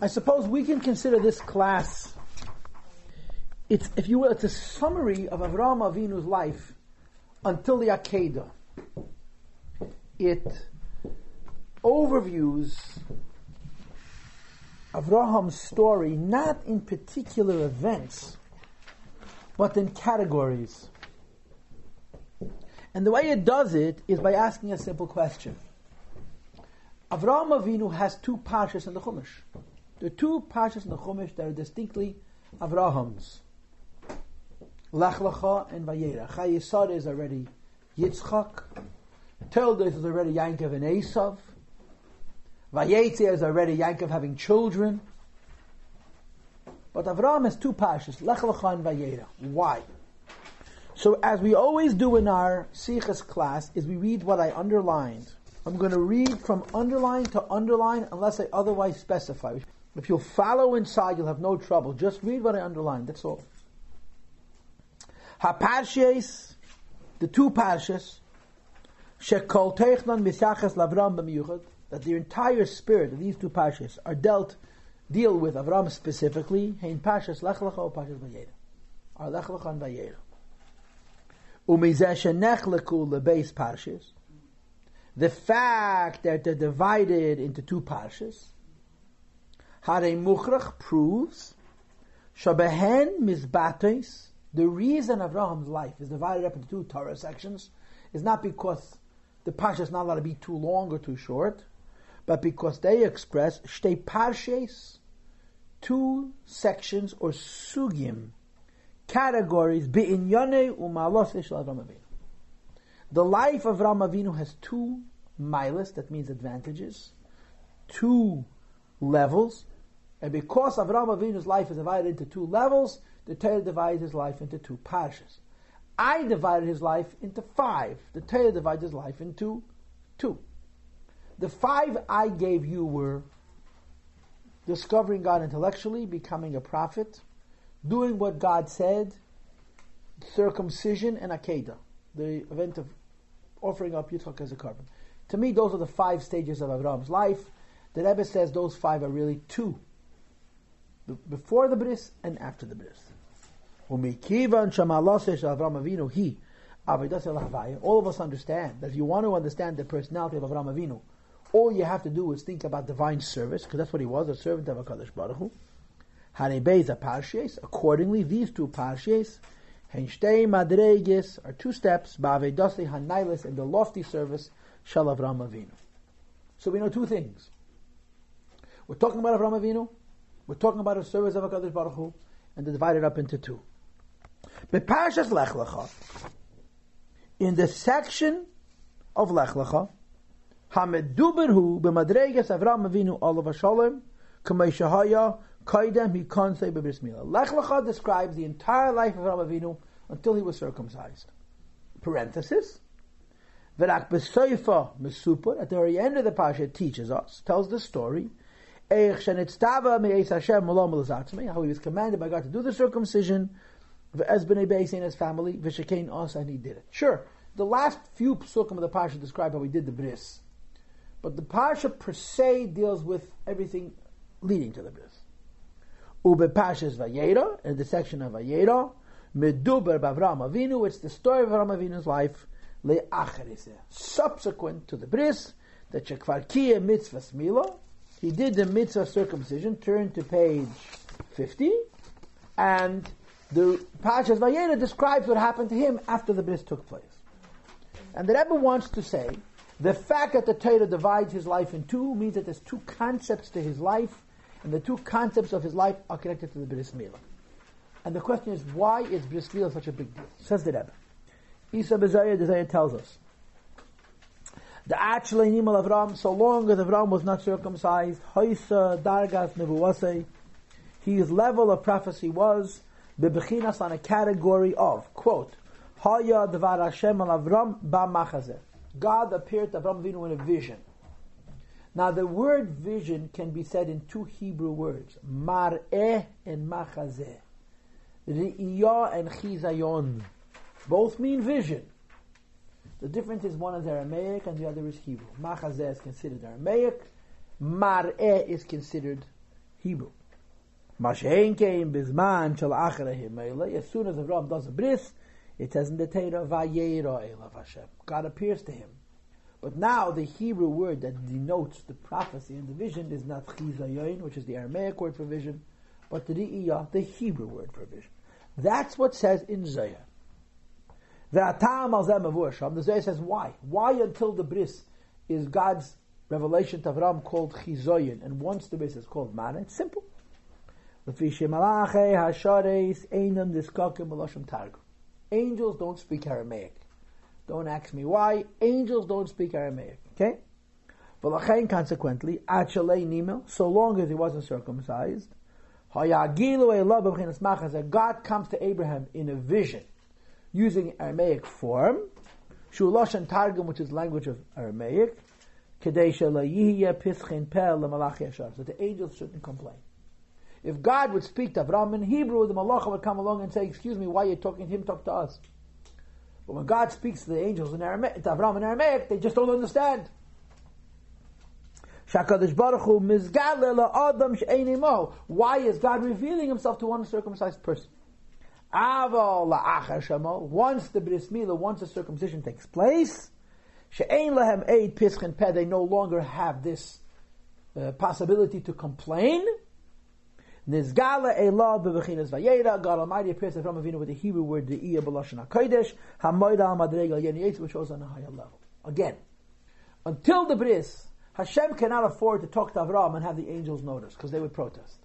I suppose we can consider this class, it's, if you will, it's a summary of Avraham Avinu's life until the Akedah. It overviews Avraham's story not in particular events, but in categories. And the way it does it is by asking a simple question. Avraham Avinu has two pashas in the Chumash. Are two pashas in the Chumash that are distinctly Avraham's. Lech Lecha and Vayera. Chayei Sarah is already Yitzchak. Toldos is already Yankov and Esav. Vayetze is already Yankov having children. But Avraham has two pashas, Lech Lecha and Vayera. Why? So as we always do in our Sichas class, is we read what I underlined. I'm going to read from underline to underline unless I otherwise specify. If you'll follow inside, you'll have no trouble. Just read what I underlined, that's all. Haparshes, the two parshas, shekol teichnan misyachas lavram b'miyuchad, that the entire spirit of these two parshas are dealt, deal with Avram specifically, hein parshas lech lecha or parshas vayera. Are lech lecha and vayera. Umizeh shenechleku lebeis parshas, the fact that they're divided into two parshas, Hare Muchrach proves, Shabehen Mizbates, the reason Abraham's life is divided up into two Torah sections is not because the parsha is not allowed to be too long or too short, but because they express shtei parshes, two sections or sugim, categories, be'inyane u'malos shel Avram Avinu. The life of Ram Avinu has two milas, that means advantages, two levels, and because Avram Avinu's life is divided into two levels, the Torah divides his life into two parshas. I divided his life into five. The Torah divides his life into two. The five I gave you were discovering God intellectually, becoming a prophet, doing what God said, circumcision, and Akedah, the event of offering up Yitzchak as a korban. To me, those are the five stages of Abraham's life. The Rebbe says those five are really two. Before the bris and after the bris. All of us understand that if you want to understand the personality of Avram Avinu, all you have to do is think about divine service, because that's what he was, a servant of HaKadosh Baruch Hu. Accordingly, these two Madreges, are two steps, in the lofty service, Shal Avram Avinu. So we know two things. We're talking about Avram Avinu, we're talking about a service of HaKadosh Baruch Hu, and they're divided up into two. Beparshas Lech Lecha, in the section of Lech Lecha, Hameduberhu b'madreges Avram Avinu Olav Hashalom Kamei Shahaya Kaidem He Kansei B'Bris Milah. Lech Lecha describes the entire life of Avram Avinu until he was circumcised. Parenthesis. V'rak b'soifa mesupur at the very end of the parsha teaches us, tells the story how he was commanded by God to do the circumcision as Bnei Beis and his family, V'shekain also, and he did it. Sure, the last few psukim of the parsha describe how he did the bris, but the parsha per se deals with everything leading to the bris. Ube parshas Vayera, in the section of Vayera, meduber b'Avram Avinu, it's the story of Avram Avinu's life, le'achariseh, subsequent to the bris, the chekvar kiyeh mitzvah smila, he did the mitzvah circumcision, turn to page 50, and the Parshas Vayera describes what happened to him after the bris took place. And the Rebbe wants to say, the fact that the Torah divides his life in two means that there's two concepts to his life, and the two concepts of his life are connected to the bris milah. And the question is, why is bris milah such a big deal? Says the Rebbe. Isa Bezayah, the tells us, the actually Nimal Avram, so long as Avram was not circumcised, Hoisa Dargas Nevuase, his level of prophecy was bebechinas on a category of quote Haya Devar Hashem al Avram ba God appeared to Avram Avinu in a vision. Now the word vision can be said in two Hebrew words, mar'eh and machazeh. Ri'iyah and chizayon. Both mean vision. The difference is one is Aramaic and the other is Hebrew. Machazeh is considered Aramaic. Mar'eh is considered Hebrew. Mashen came bizman shel acharahim As soon as Avram does a bris, it says in the Torah, Vayera elav Hashem. God appears to him. But now the Hebrew word that denotes the prophecy and the vision is not chizayon, which is the Aramaic word for vision, but the the Hebrew word for vision. That's what says in Zohar. The Zohar says why? Why until the bris is God's revelation to Avram called chizayon, and once the bris is called mana? It's simple. Angels don't speak Aramaic. Don't ask me why. Angels don't speak Aramaic. Okay? Consequently, achalei nimel, so long as he wasn't circumcised, God comes to Abraham in a vision using Aramaic form, Shuloshan Targum, which is language of Aramaic, so the angels shouldn't complain. If God would speak to Abraham in Hebrew, the Malacha would come along and say, Excuse me, why are you talking to him? Talk to us. But when God speaks to the angels in Aramaic, to in Aramaic, they just don't understand. Why is God revealing Himself to one circumcised person? Once the bris milah, once the circumcision takes place, she'ein lahem eid pischen peh. They no longer have this uh, possibility to complain. Nizgala Elav bebechinas vayera. God Almighty appears to Avraham with the Hebrew word the iya b'lashon hakodesh hamoida al madrega yeniyetz, which shows on a higher level. Again, until the bris, Hashem cannot afford to talk to Avraham and have the angels notice because they would protest.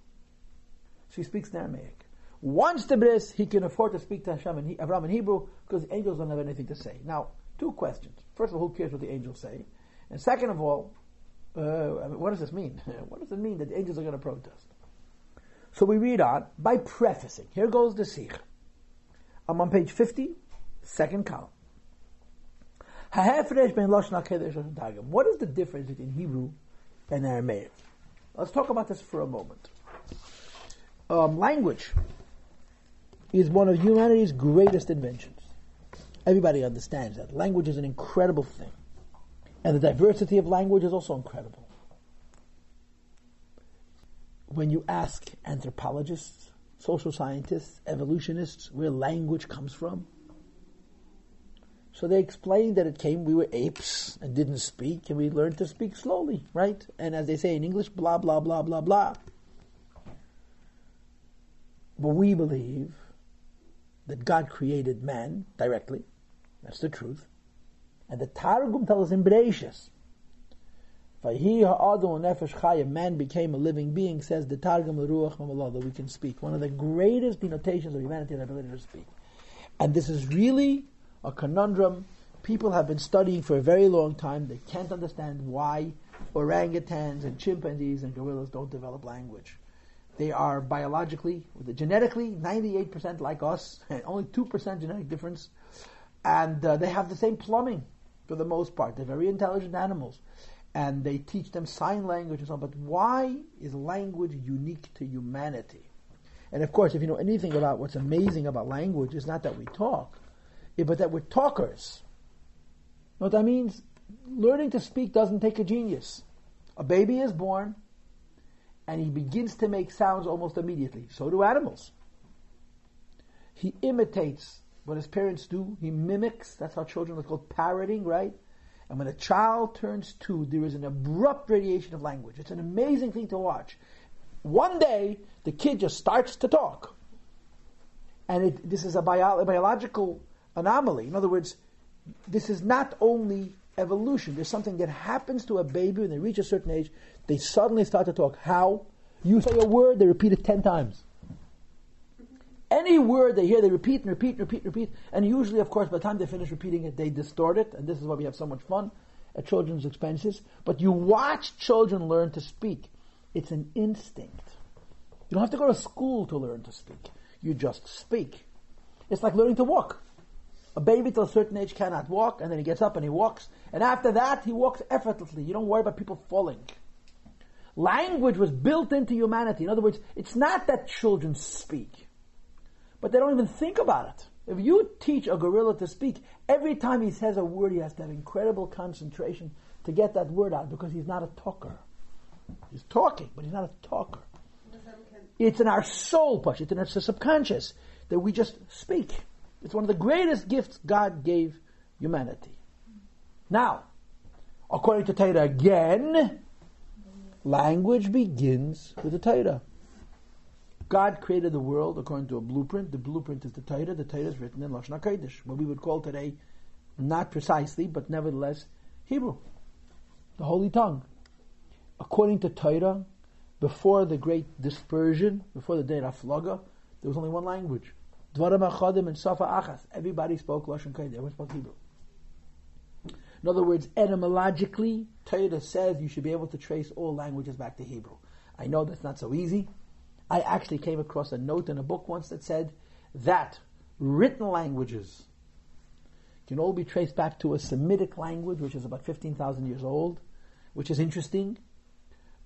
So he speaks Aramaic. Once the bris, he can afford to speak to Hashem and he, Avraham in Hebrew because the angels don't have anything to say. Now, two questions. First of all, who cares what the angels say? And second of all, uh, what does this mean? what does it mean that the angels are going to protest? So we read on by prefacing. Here goes the Sikha. I'm on page 50, second column. What is the difference between Hebrew and Aramaic? Let's talk about this for a moment. Um, language is one of humanity's greatest inventions. Everybody understands that. Language is an incredible thing. And the diversity of language is also incredible when you ask anthropologists, social scientists, evolutionists where language comes from, so they explained that it came, we were apes and didn't speak, and we learned to speak slowly, right? And as they say in English, blah, blah, blah, blah, blah. But we believe that God created man directly. That's the truth. And the Targum tells us in Bereshis Man became a living being, says the Targum Ruach that we can speak. One of the greatest denotations of humanity, the ability to speak. And this is really a conundrum. People have been studying for a very long time. They can't understand why orangutans and chimpanzees and gorillas don't develop language. They are biologically, genetically, 98% like us, only 2% genetic difference. And uh, they have the same plumbing for the most part. They're very intelligent animals and they teach them sign language and so on. But why is language unique to humanity? And of course, if you know anything about what's amazing about language, it's not that we talk, but that we're talkers. What that means? Learning to speak doesn't take a genius. A baby is born, and he begins to make sounds almost immediately. So do animals. He imitates what his parents do. He mimics. That's how children are called parroting, right? And when a child turns two, there is an abrupt radiation of language. It's an amazing thing to watch. One day, the kid just starts to talk. And it, this is a, bio, a biological anomaly. In other words, this is not only evolution. There's something that happens to a baby when they reach a certain age. They suddenly start to talk. How? You say a word, they repeat it ten times. Any word they hear, they repeat and repeat and repeat and repeat. And usually, of course, by the time they finish repeating it, they distort it. And this is why we have so much fun at children's expenses. But you watch children learn to speak. It's an instinct. You don't have to go to school to learn to speak. You just speak. It's like learning to walk. A baby till a certain age cannot walk, and then he gets up and he walks. And after that, he walks effortlessly. You don't worry about people falling. Language was built into humanity. In other words, it's not that children speak but they don't even think about it. If you teach a gorilla to speak, every time he says a word, he has to have incredible concentration to get that word out because he's not a talker. He's talking, but he's not a talker. It's in our soul, push. It's in our subconscious that we just speak. It's one of the greatest gifts God gave humanity. Now, according to Torah again, language begins with the Torah. God created the world according to a blueprint. The blueprint is the Torah. The Torah is written in Lashon HaKodesh, what we would call today, not precisely, but nevertheless, Hebrew, the Holy Tongue. According to Torah, before the great dispersion, before the day of Aflaga, there was only one language. Dvarim Achadim and Safa Achas. Everybody spoke Lashon Kodesh. Everyone spoke Hebrew. In other words, etymologically, Torah says you should be able to trace all languages back to Hebrew. I know that's not so easy. I actually came across a note in a book once that said that written languages can all be traced back to a Semitic language, which is about 15,000 years old, which is interesting.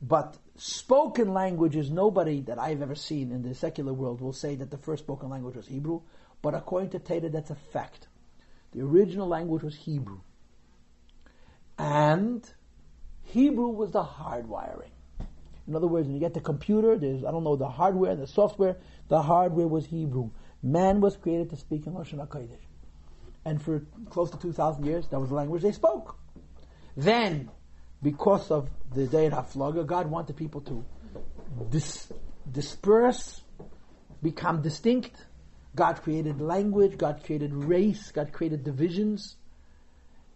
But spoken languages, nobody that I've ever seen in the secular world will say that the first spoken language was Hebrew. But according to Torah, that's a fact. The original language was Hebrew. And Hebrew was the hardwiring. In other words, when you get the computer, there's, I don't know, the hardware and the software. The hardware was Hebrew. Man was created to speak in Lashon. And for close to 2,000 years, that was the language they spoke. Then, because of the day of Haflaga, God wanted people to dis- disperse, become distinct. God created language, God created race, God created divisions.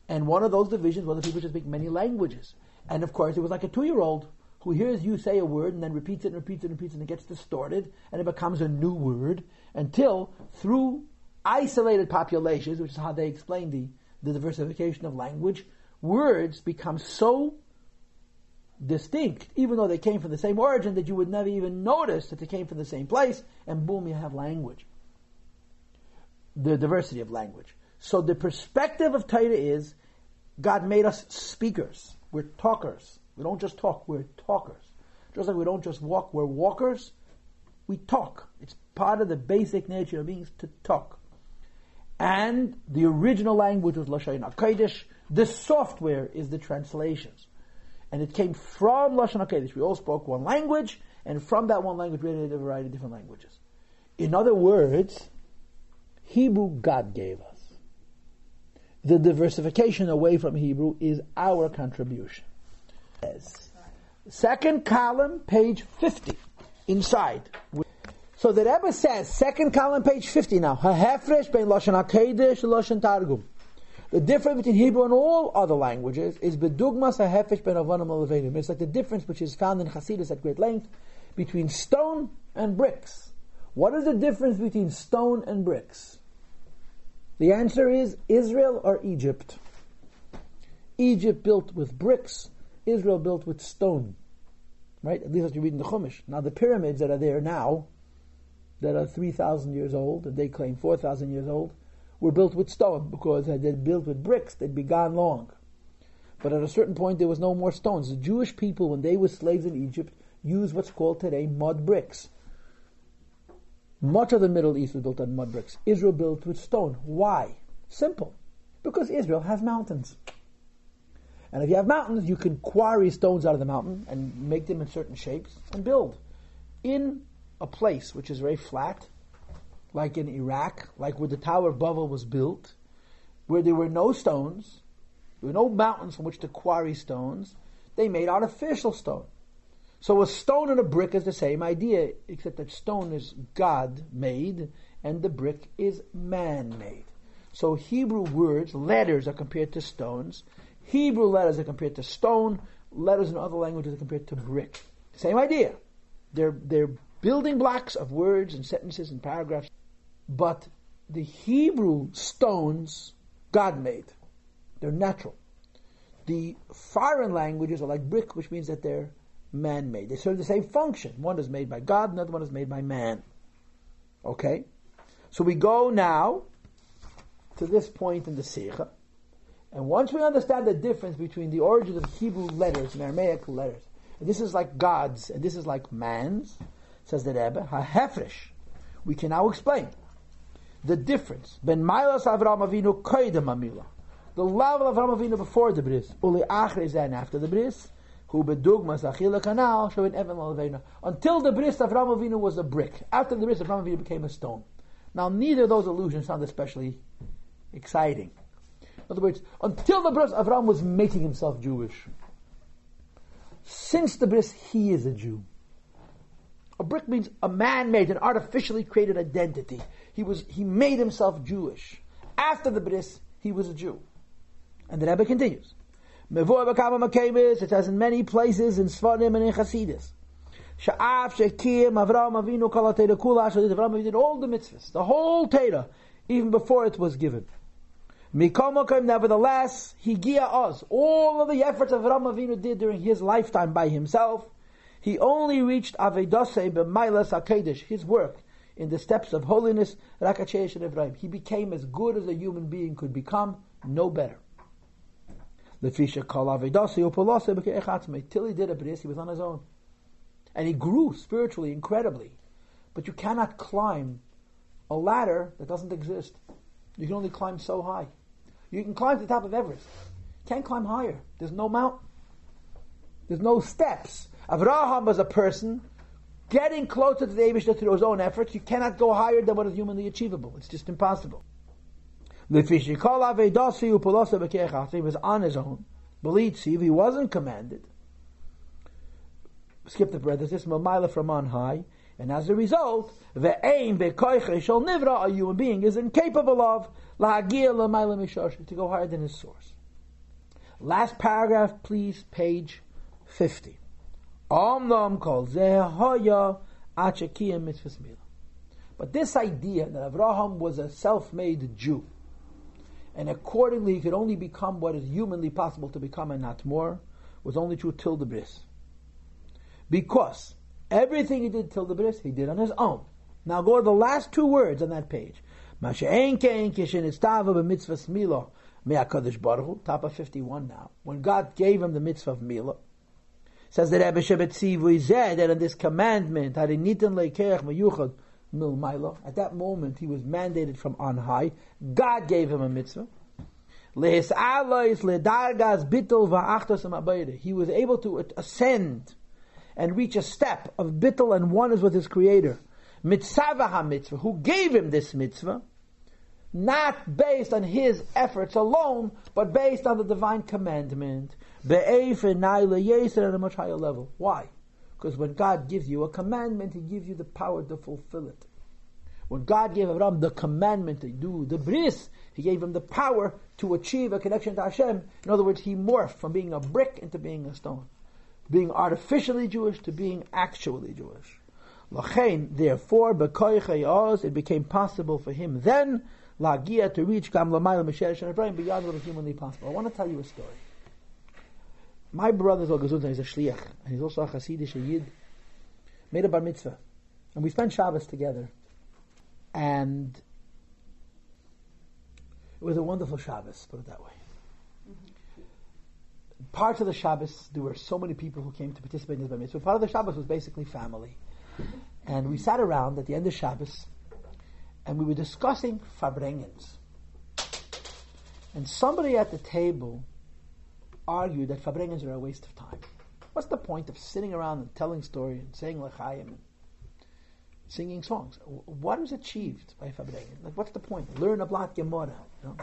And one of those divisions was the people to speak many languages. And of course, it was like a two year old who hears you say a word and then repeats it and repeats it and repeats it and it gets distorted and it becomes a new word until through isolated populations, which is how they explain the, the diversification of language, words become so distinct, even though they came from the same origin, that you would never even notice that they came from the same place, and boom, you have language. The diversity of language. So the perspective of Torah is God made us speakers. We're talkers. We don't just talk, we're talkers. Just like we don't just walk, we're walkers. We talk. It's part of the basic nature of beings to talk. And the original language was Lashon HaKodesh. The software is the translations. And it came from Lashon HaKodesh. We all spoke one language, and from that one language we had a variety of different languages. In other words, Hebrew God gave us. The diversification away from Hebrew is our contribution. Second column, page 50, inside. So the Rebbe says, second column, page 50 now, Ha'hefresh bein Lashon HaKodesh Lashon Targum. The difference between Hebrew and all other languages is bedugmas ha'hefesh ben avonim alevenim. It's like the difference which is found in Hasidus at great length between stone and bricks. What is the difference between stone and bricks? The answer is Israel or Egypt. Egypt built with bricks, Israel built with stone. Right? At least as you read in the Chumash. Now the pyramids that are there now, that are 3,000 years old, and they claim 4,000 years old, were built with stone because had they built with bricks, they'd be gone long. But at a certain point, there was no more stones. The Jewish people, when they were slaves in Egypt, used what's called today mud bricks. Much of the Middle East was built on mud bricks. Israel built with stone. Why? Simple. Because Israel has mountains. And if you have mountains, you can quarry stones out of the mountain and make them in certain shapes and build. In a place which is very flat, like in Iraq, like where the Tower of Babel was built, where there were no stones, there were no mountains from which to quarry stones, they made artificial stone. So a stone and a brick is the same idea, except that stone is God made and the brick is man made. So Hebrew words, letters are compared to stones. Hebrew letters are compared to stone. Letters in other languages are compared to brick. Same idea. They're, they're building blocks of words and sentences and paragraphs. But the Hebrew stones, God made. They're natural. The foreign languages are like brick, which means that they're man made. They serve the same function. One is made by God, another one is made by man. Okay? So we go now to this point in the Sikha. And once we understand the difference between the origins of Hebrew letters and Aramaic letters, and this is like God's and this is like man's, says the Rebbe, ha-hefresh, we can now explain the difference. Ben Milos Avram Avinu koidem amila. The level of Avram Avinu before the bris, uli achre and after the bris, who bedugmas achila kanal shavin evan lavena. Until the bris of Avraham Avinu was a brick. After the bris of Avraham Avinu became a stone. Now neither of those allusions sound especially exciting. In other words, until the bris, Avram was making himself Jewish. Since the bris, he is a Jew. A brick means a man-made, an artificially created identity. He was he made himself Jewish. After the bris, he was a Jew. And the Rebbe continues. It says in many places in Sfarim and in Chasidis. Sha'af shekim Avram Avinu kula Avram did all the mitzvahs, the whole Torah, even before it was given. Mikomokim, nevertheless, he gia us. All of the efforts Avram Avinu did during his lifetime by himself, he only reached Avedose b'mailas HaKedesh, his work in the steps of holiness. He became as good as a human being could become, no better. Till he did a bris, he was on his own. And he grew spiritually incredibly. But you cannot climb a ladder that doesn't exist. You can only climb so high. You can climb to the top of Everest. Can't climb higher. There's no mountain. There's no steps. Avraham was a person getting closer to the Abishah through his own efforts. You cannot go higher than what is humanly achievable. It's just impossible. He was on his own. Belitziv, he wasn't commanded. Skip the brothers. This Mamila from on high. And as a result, the aim nivra, a human being, is incapable of to go higher than his source. Last paragraph, please, page 50. But this idea that Avraham was a self-made Jew, and accordingly he could only become what is humanly possible to become and not more, was only true till the bris. Because everything he did till the bris, he did on his own. Now go to the last two words on that page. Top of 51 now. When God gave him the mitzvah of Milah, says that Rebbe Shebetzivu said that in this commandment, at that moment he was mandated from on high. God gave him a mitzvah. He was able to ascend and reach a step of bittul and oneness with his creator. Mitzvah mitzvah, who gave him this mitzvah, not based on his efforts alone, but based on the divine commandment. At a much higher level. Why? Because when God gives you a commandment, He gives you the power to fulfill it. When God gave Abraham the commandment to do the bris, He gave him the power to achieve a connection to Hashem. In other words, he morphed from being a brick into being a stone. Being artificially Jewish to being actually Jewish. Lachain, therefore, it became possible for him then lagia to reach Gam Lamayla Misheresh and beyond what is humanly possible. I want to tell you a story. My brother is a Gesundheit, he's a shliach, and he's also a Hasidic Yid, made a bar mitzvah. And we spent Shabbos together. And it was a wonderful Shabbos, put it that way. Mm-hmm. Part of the Shabbos, there were so many people who came to participate in this bar mitzvah. Part of the Shabbos was basically family. And we sat around at the end of Shabbos, and we were discussing Farbrengens. And somebody at the table argued that Farbrengens are a waste of time. What's the point of sitting around and telling story and saying L'chaim and singing songs? What is achieved by Farbrengen? Like, what's the point? Learn a Blat Gemara. You know?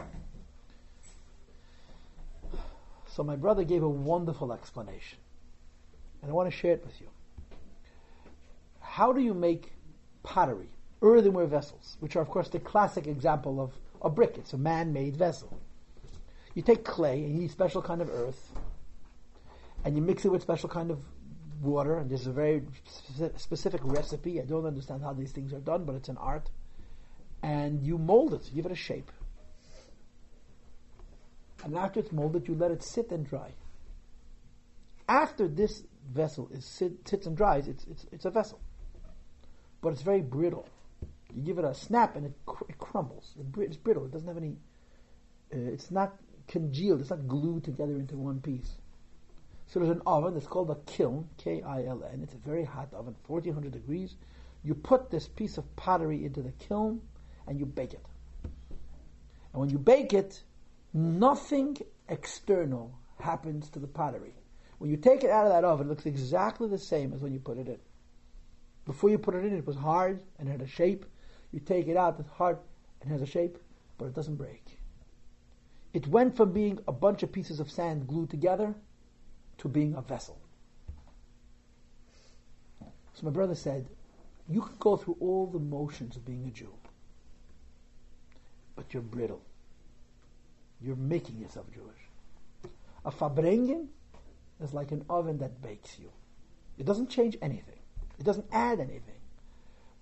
So my brother gave a wonderful explanation. And I want to share it with you. How do you make pottery, earthenware vessels, which are of course the classic example of a brick? It's a man-made vessel. You take clay and you need special kind of earth, and you mix it with special kind of water, and there's a very specific recipe. I don't understand how these things are done, but it's an art. And you mold it, give it a shape. And after it's molded, you let it sit and dry. After this vessel is sit, sits and dries, it's, it's, it's a vessel. But it's very brittle. You give it a snap and it, cr- it crumbles. It's brittle. It doesn't have any. Uh, it's not congealed, it's not glued together into one piece. So there's an oven that's called a kiln, K-I-L-N. It's a very hot oven, 1400 degrees. You put this piece of pottery into the kiln and you bake it. And when you bake it, nothing external happens to the pottery. When you take it out of that oven, it looks exactly the same as when you put it in. Before you put it in, it was hard and had a shape. You take it out, it's hard and has a shape, but it doesn't break. It went from being a bunch of pieces of sand glued together to being a vessel. So my brother said, you can go through all the motions of being a Jew, but you're brittle. You're making yourself Jewish. A farbrengen is like an oven that bakes you. It doesn't change anything. It doesn't add anything.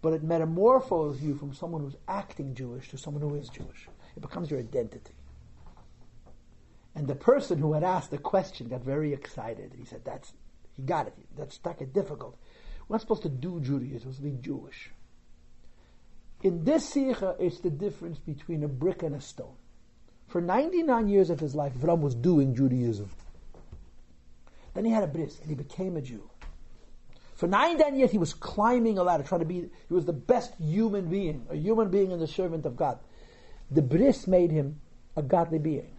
But it metamorphoses you from someone who's acting Jewish to someone who is Jewish. It becomes your identity. And the person who had asked the question got very excited. He said, "That's he got it. That's stuck it difficult. We're not supposed to do Judaism. We're supposed to be Jewish." In this sikha, it's the difference between a brick and a stone. For 99 years of his life, Avram was doing Judaism. Then he had a bris, and he became a Jew. For nine, ten years, he was climbing a ladder, trying to be, he was the best human being, a human being and the servant of God. The bris made him a godly being,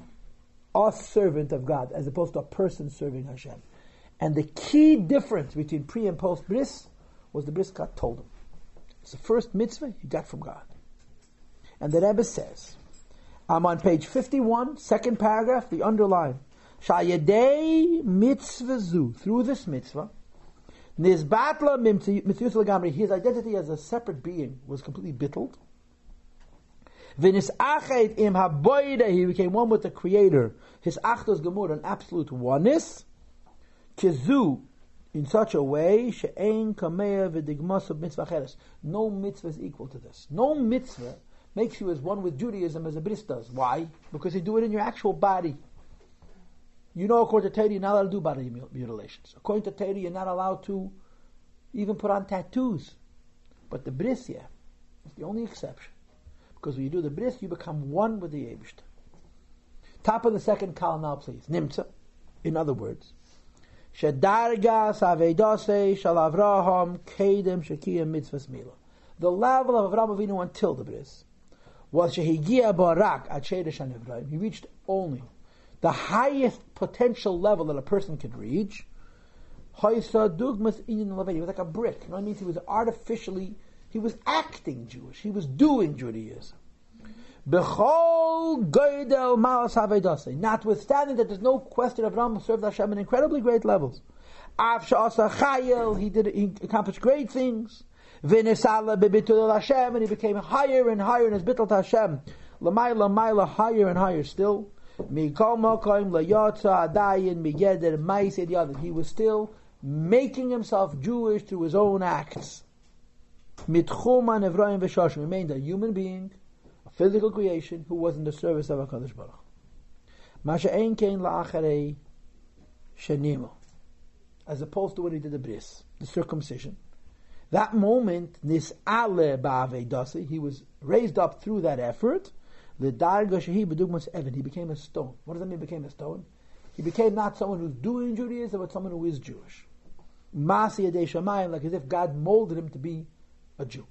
a servant of God, as opposed to a person serving Hashem. And the key difference between pre and post bris was the bris God told him. It's the first mitzvah you got from God. And the Rebbe says, I'm on page 51, second paragraph, the underline. Shayadei mitzvah zu, through this mitzvah, Nizbatla Mitzius Lagamri, his identity as a separate being was completely bittled. V'nis achet im haboide, he became one with the Creator. His achtos gemur, an absolute oneness. Kizu, in such a way, she'ein kamea v'digmas of mitzvah cheres. No mitzvah is equal to this. No mitzvah makes you as one with Judaism as a bris does. Why? Because you do it in your actual body. You know, according to Torah, you're not allowed to do body mutilations. According to Torah, you're not allowed to even put on tattoos. But the bris, yeah, is the only exception. Because when you do the bris, you become one with the Abishta. Top of the second column now, please. Nimtza. In other words, Shedargas Avedose Shal Avraham Kedem Shekiyah Mitzvahs Mila. The level of Avraham Avinu until the bris was Shehigia Barak At He reached only the highest potential level that a person could reach. He was like a brick. You know what I mean? He was artificially, he was acting Jewish. He was doing Judaism. Notwithstanding that there's no question of Ram served Hashem at incredibly great levels. He did he accomplished great things. Hashem And he became higher and higher in his bittul Hashem. Lamaila, maila, higher and higher still. He was still making himself Jewish through his own acts. He remained a human being, a physical creation, who was in the service of HaKadosh Baruch. Masha Ein Kein Laacharei Shenimo, As opposed to when he did the bris, the circumcision. That moment, nis ale bave dossi, he was raised up through that effort, the darga shehi Evan. He became a stone. What does that mean? Became a stone. He became not someone who's doing Judaism, but someone who is Jewish. Masi shamayim, like as if God molded him to be a Jew.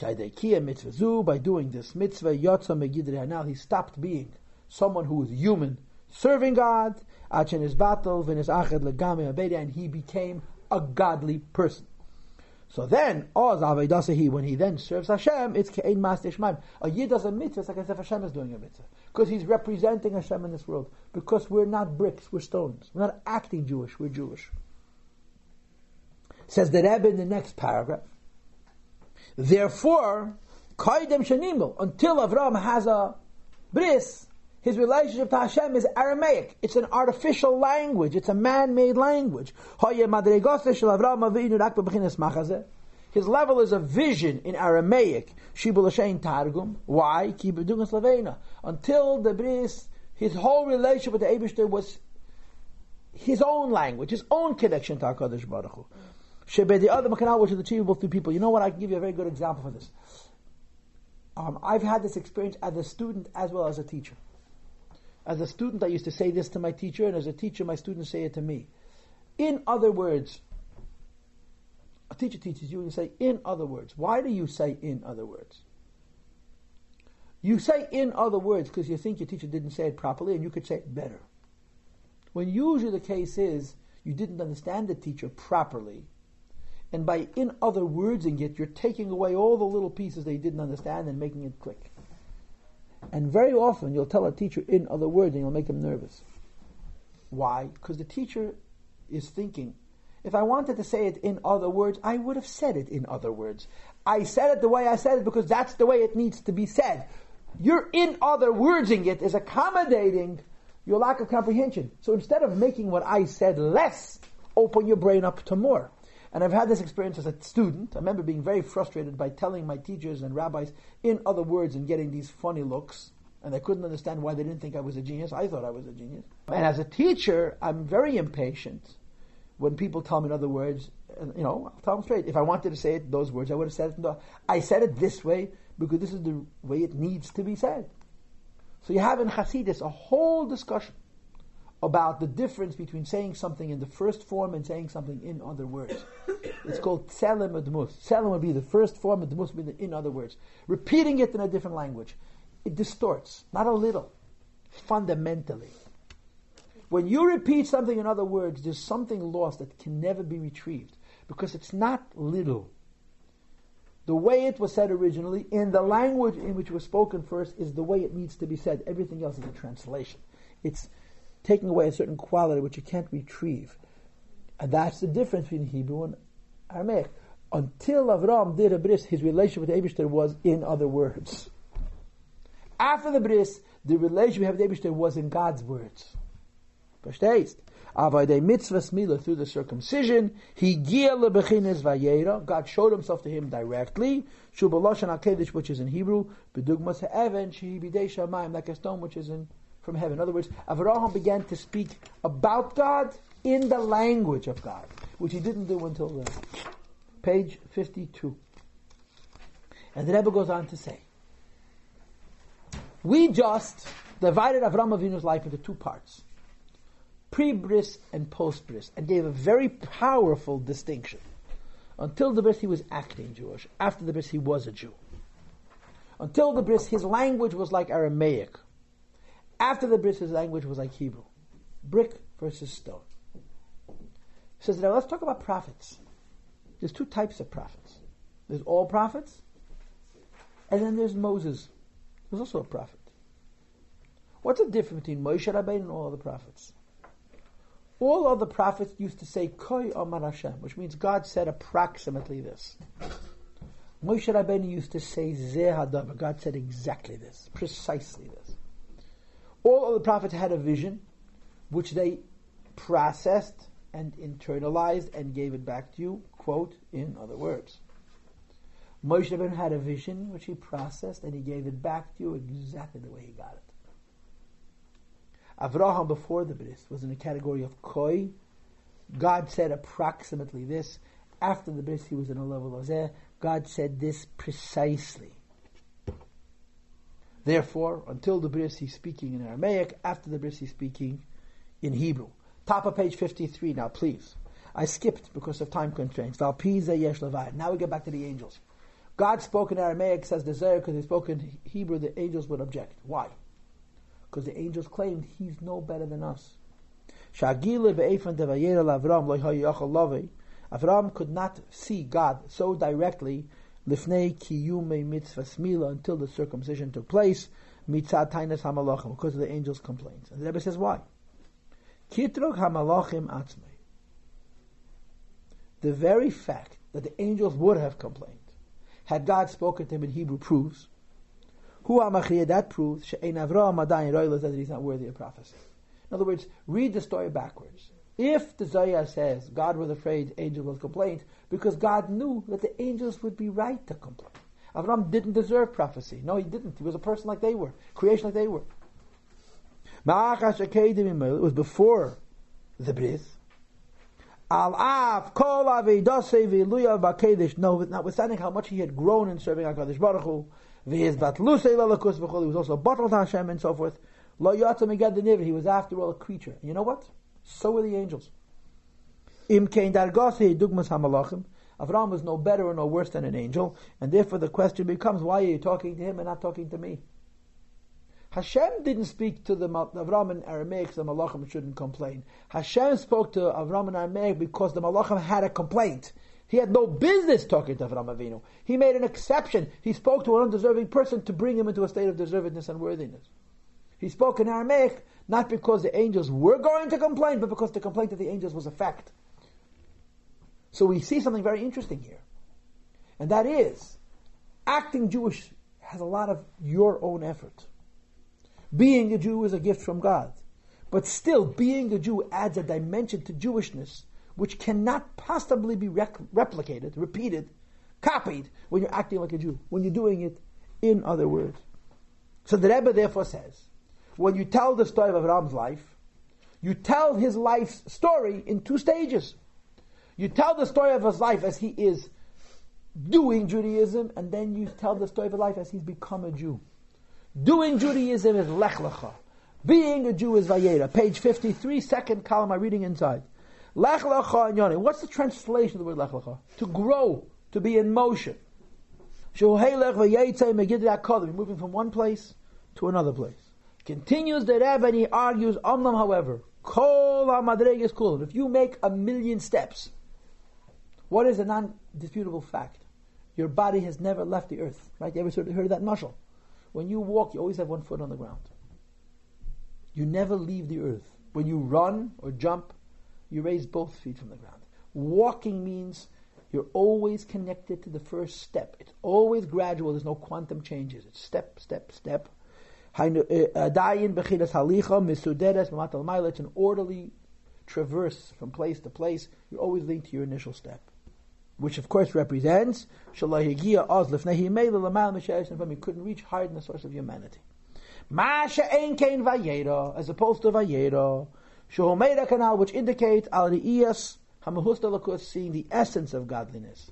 By doing this mitzvah, now he stopped being someone who is human, serving God, and he became a godly person. So then, Oz Avedasahi, when he then serves Hashem, it's Ke'ein Mas Shemaim. A Yid does a mitzvah, it's like as if Hashem is doing a mitzvah. Because he's representing Hashem in this world. Because we're not bricks, we're stones. We're not acting Jewish, we're Jewish. Says the Rebbe in the next paragraph. Therefore, Kaidem Shanimel, until Avram has a bris, his relationship to Hashem is Aramaic. It's an artificial language. It's a man-made language. His level is a vision in Aramaic. Targum. Why? Until the bris, his whole relationship with the Abishter was his own language, his own connection to HaKadosh Baruch Hu. Shebedi Adam which is achievable through people. You know what? I can give you a very good example for this. Um, I've had this experience as a student as well as a teacher. As a student, I used to say this to my teacher, and as a teacher, my students say it to me. In other words, a teacher teaches you and you say, in other words. Why do you say in other words? You say in other words because you think your teacher didn't say it properly and you could say it better. When usually the case is you didn't understand the teacher properly, and by in other words in it, you're taking away all the little pieces they didn't understand and making it click. And very often you'll tell a teacher in other words and you'll make them nervous. Why? Because the teacher is thinking, if I wanted to say it in other words, I would have said it in other words. I said it the way I said it because that's the way it needs to be said. You're in other wordsing it is accommodating your lack of comprehension. So instead of making what I said less, open your brain up to more. And I've had this experience as a student. I remember being very frustrated by telling my teachers and rabbis in other words and getting these funny looks. And I couldn't understand why they didn't think I was a genius. I thought I was a genius. And as a teacher, I'm very impatient when people tell me in other words, you know, I'll tell them straight. If I wanted to say it those words, I would have said it. The, I said it this way because this is the way it needs to be said. So you have in Hasidus a whole discussion about the difference between saying something in the first form and saying something in other words. It's called tselem admus. Tselem would be the first form, and admus would be the, in other words. Repeating it in a different language. It distorts, not a little, fundamentally. When you repeat something in other words, there's something lost that can never be retrieved because it's not little. The way it was said originally, in the language in which it was spoken first, is the way it needs to be said. Everything else is a translation. It's taking away a certain quality which you can't retrieve. And that's the difference between Hebrew and Aramaic. Until Avram did a bris, his relationship with Abishter was in other words. After the bris, the relationship with Abishter was in God's words. Verstehst? Avayde mitzvah smila through the circumcision, he lebechines vayera. God showed Himself to him directly. Shubaloshan akedesh, which is in Hebrew, bedugmas ha'even shehi like a stone which is in from heaven. In other words, Avraham began to speak about God in the language of God, which he didn't do until then. Page 52. And the Rebbe goes on to say, we just divided Avram Avinu's life into two parts, pre-bris and post-bris, and gave a very powerful distinction. Until the bris, he was acting Jewish. After the bris, he was a Jew. Until the bris, his language was like Aramaic. After the bris, his language was like Hebrew. Brick versus stone. He says, now let's talk about prophets. There's two types of prophets. There's all prophets, and then there's Moses, who's also a prophet. What's the difference between Moshe Rabbeinu and all the prophets? All other prophets used to say Koi Amar Hashem, which means God said approximately this. Moshe Rabbeinu used to say Zeh God said exactly this, precisely this. All of the prophets had a vision, which they processed and internalized and gave it back to you, quote, in other words. Moshe Rabbeinu had a vision which he processed and he gave it back to you exactly the way he got it. Avraham before the bris was in the category of koi. God said approximately this. After the bris, he was in a level of zeh. God said this precisely. Therefore, until the bris, he's speaking in Aramaic. After the bris, he's speaking in Hebrew. Top of page 53 now, please. I skipped because of time constraints. Now uh, we get back to the angels. God spoke in Aramaic, says the Zohar, because he spoke in Hebrew, the angels would object. Why? Because the angels claimed he's no better than us. Avram could not see God so directly lifnei kiyume mitzvah smila until the circumcision took place mitzat tainas hamalachim because of the angels' complaints. And the Rebbe says why? Kitrog hamalachim atzmei. The very fact that the angels would have complained had God spoken to him in Hebrew proves who that proves she'ein Avraham adayin roilas that he's not worthy of prophecy. In other words, read the story backwards. If the Zohar says God was afraid angels would complain, because God knew that the angels would be right to complain. Avram didn't deserve prophecy. No, he didn't. He was a person like they were, creation like they were. It was before the bris. Al af kol No, notwithstanding how much he had grown in serving Hakadosh Baruch Hu. He was also bottled Hashem and so forth. He was after all a creature. You know what? So were the angels. Im kein dargase dugmas hamalachim. Avram was no better or no worse than an angel, and therefore the question becomes, why are you talking to him and not talking to me? Hashem didn't speak to the Avram and Aramaic, so the Malachim shouldn't complain. Hashem spoke to Avram and Aramaic because the Malachim had a complaint. He had no business talking to Avram Avinu. He made an exception. He spoke to an undeserving person to bring him into a state of deservedness and worthiness. He spoke in Aramaic not because the angels were going to complain, but because the complaint of the angels was a fact. So we see something very interesting here. And that is, acting Jewish has a lot of your own effort. Being a Jew is a gift from God. But still, being a Jew adds a dimension to Jewishness which cannot possibly be rec- replicated, repeated, copied when you're acting like a Jew, when you're doing it in other words. So the Rebbe therefore says, when you tell the story of Avram's life, you tell his life's story in two stages. You tell the story of his life as he is doing Judaism, and then you tell the story of his life as he's become a Jew. Doing Judaism is Lech Lecha. Being a Jew is Vayera. Page 53, second column, I'm reading inside. Lech lecha and yoni. What's the translation of the word lech lecha? To grow, to be in motion. You're moving from one place to another place. Continues the Rebbe and he argues, Omnam, however, kol is cool. If you make a million steps, what is a non-disputable fact? Your body has never left the earth. Right? You ever heard of that muscle? When you walk, you always have one foot on the ground. You never leave the earth. When you run or jump, you raise both feet from the ground. Walking means you're always connected to the first step. It's always gradual. There's no quantum changes. It's step, step, step. Eh, eh, it's an orderly traverse from place to place. You're always linked to your initial step. Which of course represents you couldn't reach higher than the source of humanity. As opposed to Vayera, Shehomeira canal, which indicates al re'iyas hamahustalakus, seeing the essence of godliness.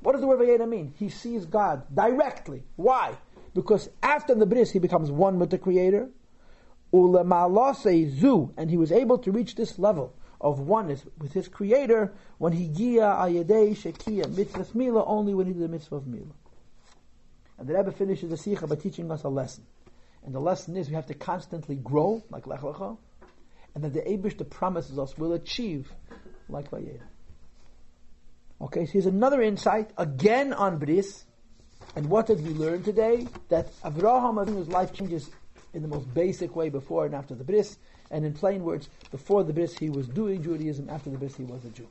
What does the word Vayera mean? He sees God directly. Why? Because after the bris, he becomes one with the Creator. zu, and he was able to reach this level of oneness with his Creator when he gia ayedei shekia mitzvah mila only when he did the mitzvah of mila. And the Rebbe finishes the sikha by teaching us a lesson. And the lesson is we have to constantly grow, like Lech Lecha, and that the Abish that promises us will achieve, like Vayera. Okay, so here's another insight, again on Bris. And what did we learn today? That Avraham Avinu's life changes in the most basic way before and after the Bris. And in plain words, before the Bris he was doing Judaism, after the Bris he was a Jew.